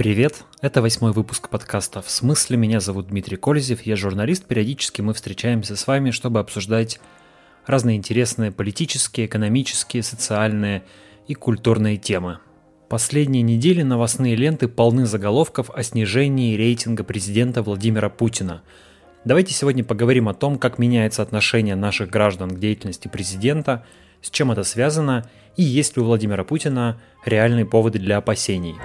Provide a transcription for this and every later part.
Привет, это восьмой выпуск подкаста «В смысле?». Меня зовут Дмитрий Кользев, я журналист. Периодически мы встречаемся с вами, чтобы обсуждать разные интересные политические, экономические, социальные и культурные темы. Последние недели новостные ленты полны заголовков о снижении рейтинга президента Владимира Путина. Давайте сегодня поговорим о том, как меняется отношение наших граждан к деятельности президента, с чем это связано и есть ли у Владимира Путина реальные поводы для опасений.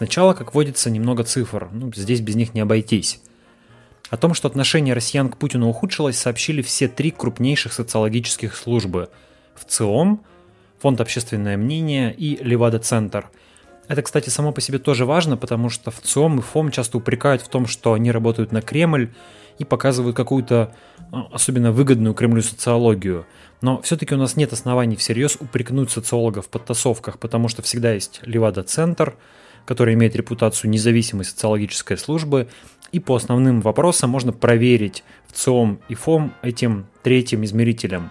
Сначала, как водится, немного цифр, ну, здесь без них не обойтись. О том, что отношение россиян к Путину ухудшилось, сообщили все три крупнейших социологических службы – ВЦИОМ, Фонд «Общественное мнение» и Левада-центр. Это, кстати, само по себе тоже важно, потому что ВЦИОМ и ФОМ часто упрекают в том, что они работают на Кремль и показывают какую-то а, особенно выгодную Кремлю социологию. Но все-таки у нас нет оснований всерьез упрекнуть социологов в подтасовках, потому что всегда есть Левада-центр – который имеет репутацию независимой социологической службы, и по основным вопросам можно проверить ВЦИОМ и ФОМ этим третьим измерителем.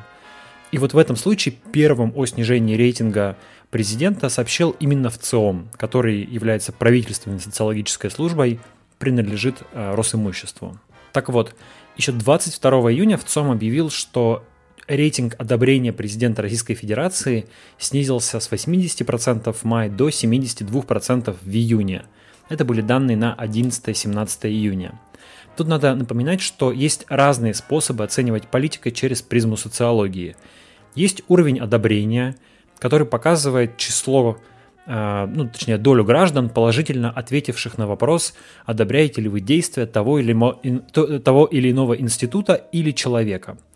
И вот в этом случае первым о снижении рейтинга президента сообщил именно ВЦИОМ, который является правительственной социологической службой, принадлежит э, Росимуществу. Так вот, еще 22 июня в ЦИОМ объявил, что рейтинг одобрения президента Российской Федерации снизился с 80% в мае до 72% в июне. Это были данные на 11-17 июня. Тут надо напоминать, что есть разные способы оценивать политика через призму социологии. Есть уровень одобрения, который показывает число, ну, точнее, долю граждан, положительно ответивших на вопрос, одобряете ли вы действия того или, того или иного института или человека –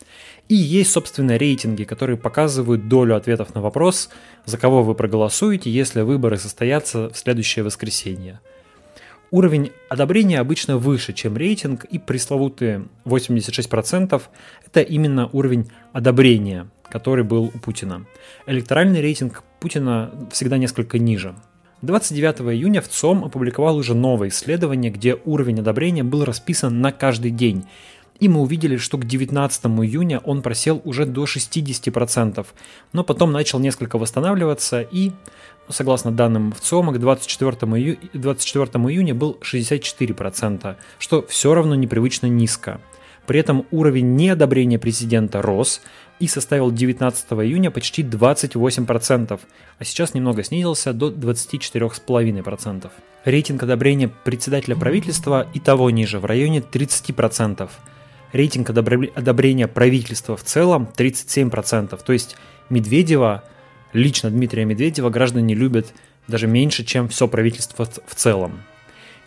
и есть, собственно, рейтинги, которые показывают долю ответов на вопрос, за кого вы проголосуете, если выборы состоятся в следующее воскресенье. Уровень одобрения обычно выше, чем рейтинг, и пресловутые 86% – это именно уровень одобрения, который был у Путина. Электоральный рейтинг Путина всегда несколько ниже. 29 июня в ЦОМ опубликовал уже новое исследование, где уровень одобрения был расписан на каждый день, и мы увидели, что к 19 июня он просел уже до 60%, но потом начал несколько восстанавливаться и, согласно данным в ЦОМа, к 24, ию... 24 июня был 64%, что все равно непривычно низко. При этом уровень неодобрения президента рос и составил 19 июня почти 28%, а сейчас немного снизился до 24,5%. Рейтинг одобрения председателя правительства и того ниже, в районе 30%. Рейтинг одобрения правительства в целом 37%. То есть Медведева, лично Дмитрия Медведева, граждане любят даже меньше, чем все правительство в целом.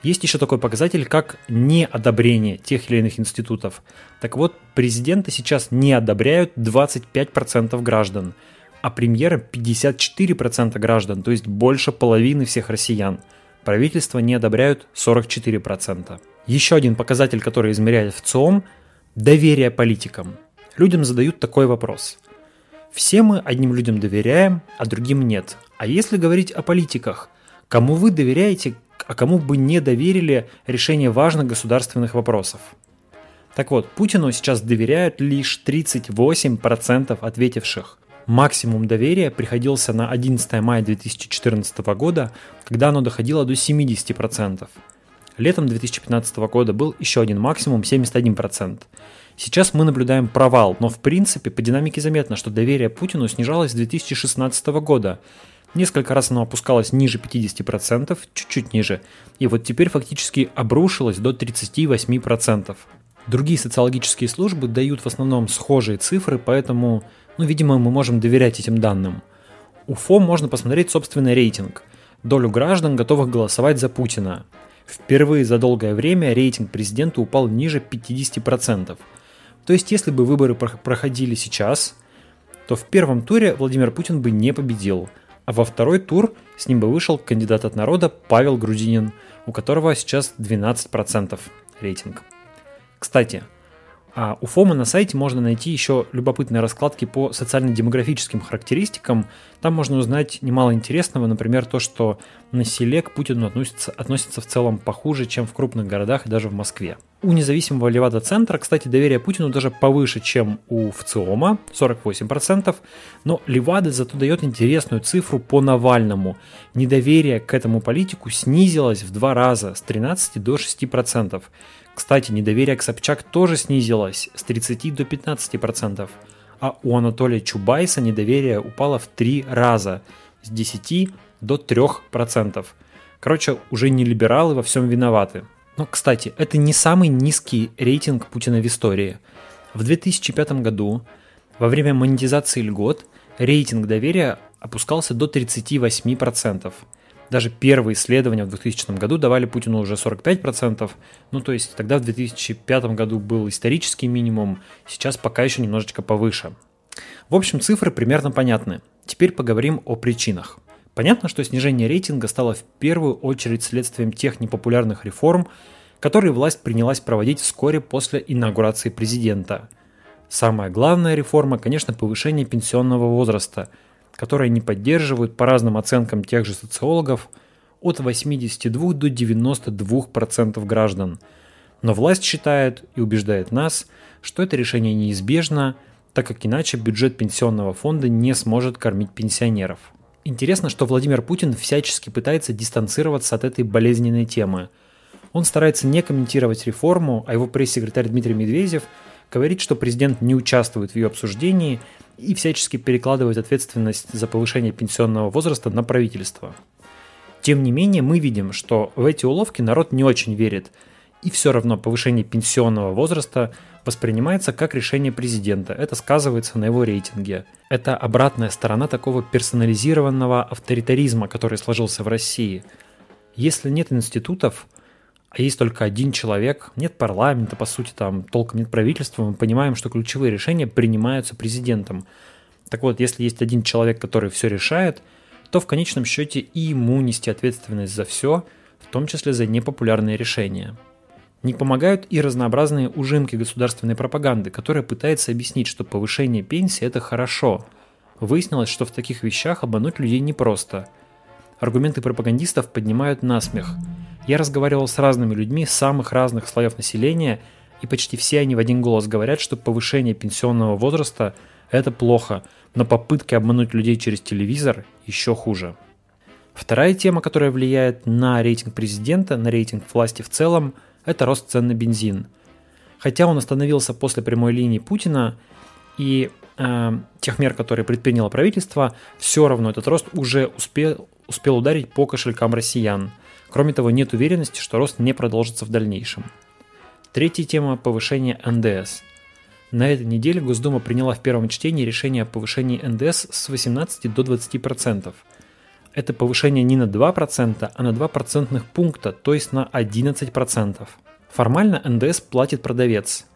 Есть еще такой показатель, как неодобрение тех или иных институтов. Так вот, президента сейчас не одобряют 25% граждан, а премьера 54% граждан, то есть больше половины всех россиян. Правительство не одобряют 44%. Еще один показатель, который измеряет в ЦИОМ – Доверие политикам. Людям задают такой вопрос. Все мы одним людям доверяем, а другим нет. А если говорить о политиках, кому вы доверяете, а кому бы не доверили решение важных государственных вопросов? Так вот, Путину сейчас доверяют лишь 38% ответивших. Максимум доверия приходился на 11 мая 2014 года, когда оно доходило до 70%. Летом 2015 года был еще один максимум 71%. Сейчас мы наблюдаем провал, но в принципе по динамике заметно, что доверие Путину снижалось с 2016 года. Несколько раз оно опускалось ниже 50%, чуть-чуть ниже, и вот теперь фактически обрушилось до 38%. Другие социологические службы дают в основном схожие цифры, поэтому, ну, видимо, мы можем доверять этим данным. У ФОМ можно посмотреть собственный рейтинг, долю граждан, готовых голосовать за Путина. Впервые за долгое время рейтинг президента упал ниже 50%. То есть, если бы выборы проходили сейчас, то в первом туре Владимир Путин бы не победил, а во второй тур с ним бы вышел кандидат от народа Павел Грудинин, у которого сейчас 12% рейтинг. Кстати, А у ФОМа на сайте можно найти еще любопытные раскладки по социально-демографическим характеристикам. Там можно узнать немало интересного, например, то, что на селе к Путину относится, относится в целом похуже, чем в крупных городах и даже в Москве. У независимого Левада-центра, кстати, доверие Путину даже повыше, чем у ВЦИОМа, 48%, но Левада зато дает интересную цифру по Навальному. Недоверие к этому политику снизилось в два раза, с 13 до 6%. Кстати, недоверие к Собчак тоже снизилось с 30 до 15%, а у Анатолия Чубайса недоверие упало в три раза с 10 до 3%. Короче, уже не либералы во всем виноваты. Но, кстати, это не самый низкий рейтинг Путина в истории. В 2005 году, во время монетизации льгот, рейтинг доверия опускался до 38%. Даже первые исследования в 2000 году давали Путину уже 45%. Ну, то есть тогда в 2005 году был исторический минимум, сейчас пока еще немножечко повыше. В общем, цифры примерно понятны. Теперь поговорим о причинах. Понятно, что снижение рейтинга стало в первую очередь следствием тех непопулярных реформ, которые власть принялась проводить вскоре после инаугурации президента. Самая главная реформа, конечно, повышение пенсионного возраста – которые не поддерживают, по разным оценкам тех же социологов, от 82 до 92% граждан. Но власть считает и убеждает нас, что это решение неизбежно, так как иначе бюджет пенсионного фонда не сможет кормить пенсионеров. Интересно, что Владимир Путин всячески пытается дистанцироваться от этой болезненной темы. Он старается не комментировать реформу, а его пресс-секретарь Дмитрий Медведев говорит, что президент не участвует в ее обсуждении и всячески перекладывает ответственность за повышение пенсионного возраста на правительство. Тем не менее, мы видим, что в эти уловки народ не очень верит, и все равно повышение пенсионного возраста воспринимается как решение президента. Это сказывается на его рейтинге. Это обратная сторона такого персонализированного авторитаризма, который сложился в России. Если нет институтов, а есть только один человек, нет парламента, по сути, там толком нет правительства, мы понимаем, что ключевые решения принимаются президентом. Так вот, если есть один человек, который все решает, то в конечном счете и ему нести ответственность за все, в том числе за непопулярные решения. Не помогают и разнообразные ужимки государственной пропаганды, которая пытается объяснить, что повышение пенсии – это хорошо. Выяснилось, что в таких вещах обмануть людей непросто. Аргументы пропагандистов поднимают насмех – я разговаривал с разными людьми самых разных слоев населения, и почти все они в один голос говорят, что повышение пенсионного возраста – это плохо, но попытки обмануть людей через телевизор еще хуже. Вторая тема, которая влияет на рейтинг президента, на рейтинг власти в целом, это рост цен на бензин. Хотя он остановился после прямой линии Путина и э, тех мер, которые предприняло правительство, все равно этот рост уже успел, успел ударить по кошелькам россиян – Кроме того, нет уверенности, что рост не продолжится в дальнейшем. Третья тема – повышение НДС. На этой неделе Госдума приняла в первом чтении решение о повышении НДС с 18 до 20%. Это повышение не на 2%, а на 2 процентных пункта, то есть на 11%. Формально НДС платит продавец,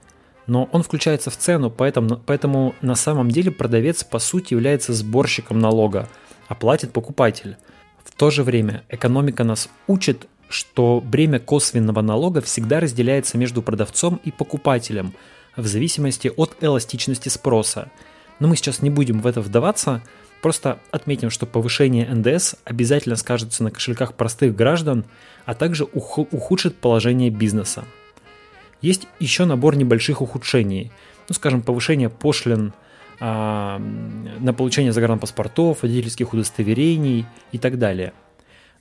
но он включается в цену, поэтому, поэтому на самом деле продавец по сути является сборщиком налога, а платит покупатель – в то же время экономика нас учит, что бремя косвенного налога всегда разделяется между продавцом и покупателем в зависимости от эластичности спроса. Но мы сейчас не будем в это вдаваться, просто отметим, что повышение НДС обязательно скажется на кошельках простых граждан, а также ухудшит положение бизнеса. Есть еще набор небольших ухудшений, ну скажем, повышение пошлин – на получение загранпаспортов, водительских удостоверений и так далее.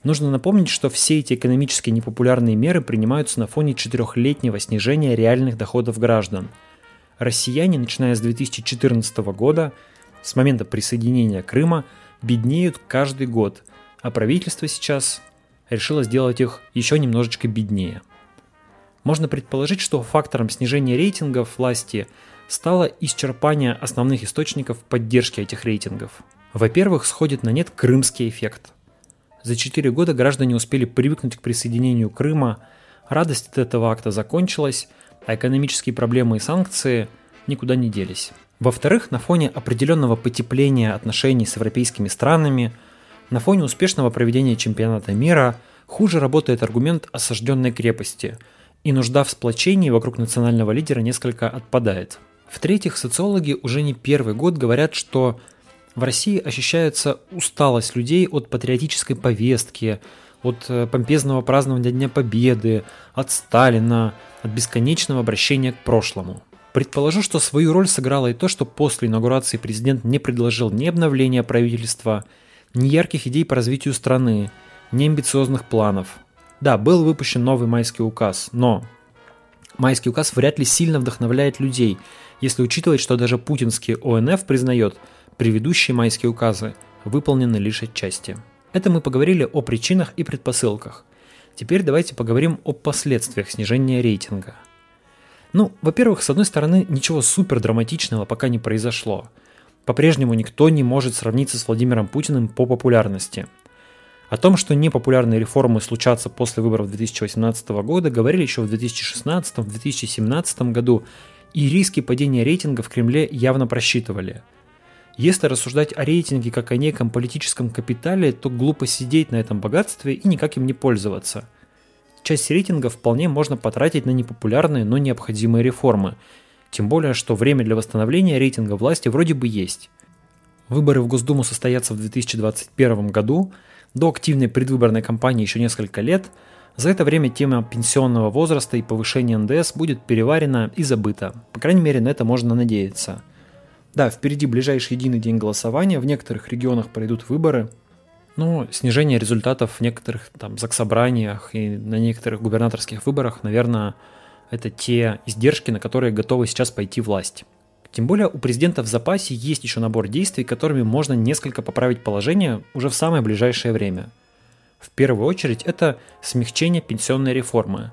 Нужно напомнить, что все эти экономически непопулярные меры принимаются на фоне четырехлетнего снижения реальных доходов граждан. Россияне, начиная с 2014 года, с момента присоединения Крыма, беднеют каждый год, а правительство сейчас решило сделать их еще немножечко беднее. Можно предположить, что фактором снижения рейтингов власти – стало исчерпание основных источников поддержки этих рейтингов. Во-первых, сходит на нет крымский эффект. За 4 года граждане успели привыкнуть к присоединению Крыма, радость от этого акта закончилась, а экономические проблемы и санкции никуда не делись. Во-вторых, на фоне определенного потепления отношений с европейскими странами, на фоне успешного проведения чемпионата мира хуже работает аргумент осажденной крепости – и нужда в сплочении вокруг национального лидера несколько отпадает. В-третьих, социологи уже не первый год говорят, что в России ощущается усталость людей от патриотической повестки, от э, помпезного празднования Дня Победы, от Сталина, от бесконечного обращения к прошлому. Предположу, что свою роль сыграло и то, что после инаугурации президент не предложил ни обновления правительства, ни ярких идей по развитию страны, ни амбициозных планов. Да, был выпущен новый майский указ, но майский указ вряд ли сильно вдохновляет людей, если учитывать, что даже путинский ОНФ признает, предыдущие майские указы выполнены лишь отчасти. Это мы поговорили о причинах и предпосылках. Теперь давайте поговорим о последствиях снижения рейтинга – ну, во-первых, с одной стороны, ничего супер драматичного пока не произошло. По-прежнему никто не может сравниться с Владимиром Путиным по популярности. О том, что непопулярные реформы случатся после выборов 2018 года, говорили еще в 2016-2017 году, и риски падения рейтинга в Кремле явно просчитывали. Если рассуждать о рейтинге как о неком политическом капитале, то глупо сидеть на этом богатстве и никак им не пользоваться – Часть рейтинга вполне можно потратить на непопулярные, но необходимые реформы. Тем более, что время для восстановления рейтинга власти вроде бы есть. Выборы в Госдуму состоятся в 2021 году, до активной предвыборной кампании еще несколько лет. За это время тема пенсионного возраста и повышения НДС будет переварена и забыта. По крайней мере, на это можно надеяться. Да, впереди ближайший единый день голосования, в некоторых регионах пройдут выборы – ну, снижение результатов в некоторых там заксобраниях и на некоторых губернаторских выборах, наверное, это те издержки, на которые готовы сейчас пойти власть. Тем более у президента в запасе есть еще набор действий, которыми можно несколько поправить положение уже в самое ближайшее время. В первую очередь это смягчение пенсионной реформы.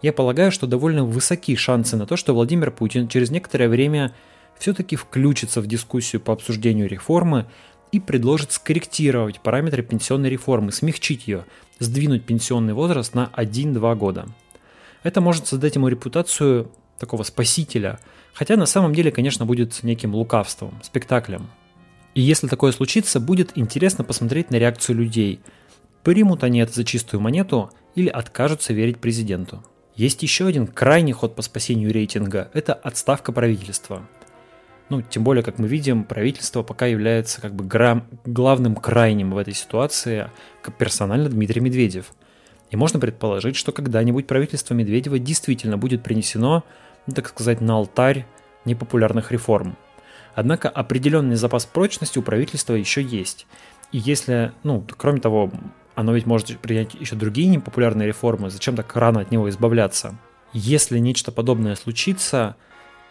Я полагаю, что довольно высоки шансы на то, что Владимир Путин через некоторое время все-таки включится в дискуссию по обсуждению реформы и предложит скорректировать параметры пенсионной реформы, смягчить ее, сдвинуть пенсионный возраст на 1-2 года. Это может создать ему репутацию такого спасителя, хотя на самом деле, конечно, будет неким лукавством, спектаклем. И если такое случится, будет интересно посмотреть на реакцию людей. Примут они это за чистую монету или откажутся верить президенту. Есть еще один крайний ход по спасению рейтинга – это отставка правительства – ну, тем более, как мы видим, правительство пока является как бы гра- главным крайним в этой ситуации, как персонально Дмитрий Медведев. И можно предположить, что когда-нибудь правительство Медведева действительно будет принесено, ну, так сказать, на алтарь непопулярных реформ. Однако определенный запас прочности у правительства еще есть. И если, ну, кроме того, оно ведь может принять еще другие непопулярные реформы, зачем так рано от него избавляться? Если нечто подобное случится,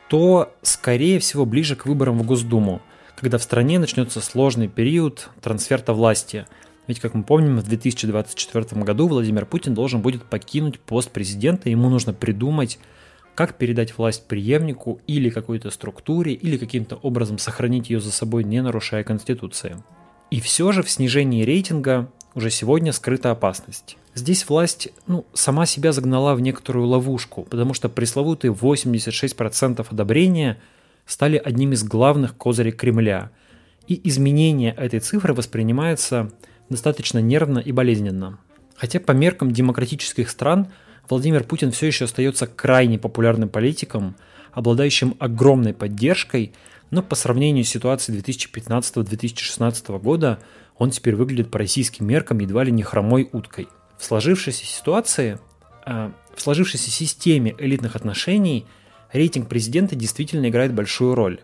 то, скорее всего, ближе к выборам в Госдуму, когда в стране начнется сложный период трансферта власти. Ведь, как мы помним, в 2024 году Владимир Путин должен будет покинуть пост президента, ему нужно придумать, как передать власть преемнику или какой-то структуре, или каким-то образом сохранить ее за собой, не нарушая Конституции. И все же в снижении рейтинга уже сегодня скрыта опасность. Здесь власть ну, сама себя загнала в некоторую ловушку, потому что пресловутые 86% одобрения стали одним из главных козырей Кремля. И изменение этой цифры воспринимается достаточно нервно и болезненно. Хотя по меркам демократических стран Владимир Путин все еще остается крайне популярным политиком, обладающим огромной поддержкой, но по сравнению с ситуацией 2015-2016 года он теперь выглядит по российским меркам едва ли не хромой уткой. В сложившейся ситуации, э, в сложившейся системе элитных отношений рейтинг президента действительно играет большую роль.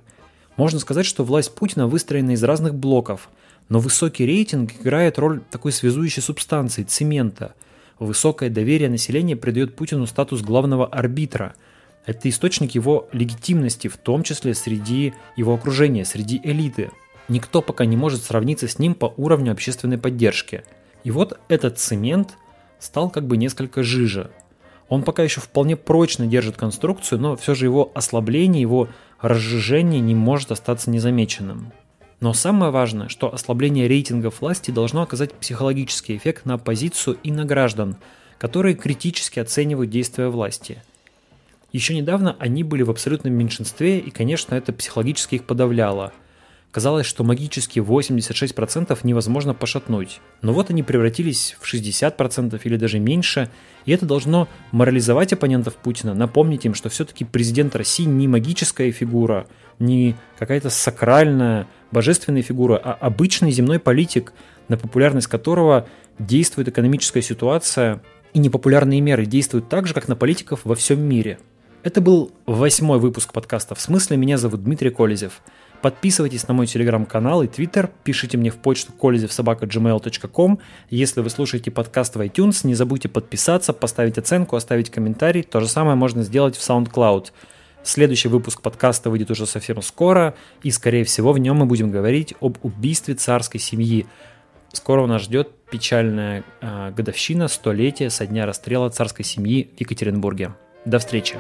Можно сказать, что власть Путина выстроена из разных блоков, но высокий рейтинг играет роль такой связующей субстанции, цемента. Высокое доверие населения придает Путину статус главного арбитра. Это источник его легитимности, в том числе среди его окружения, среди элиты – Никто пока не может сравниться с ним по уровню общественной поддержки. И вот этот цемент стал как бы несколько жиже. Он пока еще вполне прочно держит конструкцию, но все же его ослабление, его разжижение не может остаться незамеченным. Но самое важное, что ослабление рейтингов власти должно оказать психологический эффект на оппозицию и на граждан, которые критически оценивают действия власти. Еще недавно они были в абсолютном меньшинстве, и, конечно, это психологически их подавляло – Казалось, что магические 86% невозможно пошатнуть. Но вот они превратились в 60% или даже меньше, и это должно морализовать оппонентов Путина, напомнить им, что все-таки президент России не магическая фигура, не какая-то сакральная, божественная фигура, а обычный земной политик, на популярность которого действует экономическая ситуация, и непопулярные меры действуют так же, как на политиков во всем мире. Это был восьмой выпуск подкаста «В смысле?». Меня зовут Дмитрий Колезев. Подписывайтесь на мой телеграм-канал и твиттер, пишите мне в почту kolezevsobaka.gmail.com. Если вы слушаете подкаст в iTunes, не забудьте подписаться, поставить оценку, оставить комментарий. То же самое можно сделать в SoundCloud. Следующий выпуск подкаста выйдет уже совсем скоро, и, скорее всего, в нем мы будем говорить об убийстве царской семьи. Скоро у нас ждет печальная э, годовщина, столетие со дня расстрела царской семьи в Екатеринбурге. До встречи!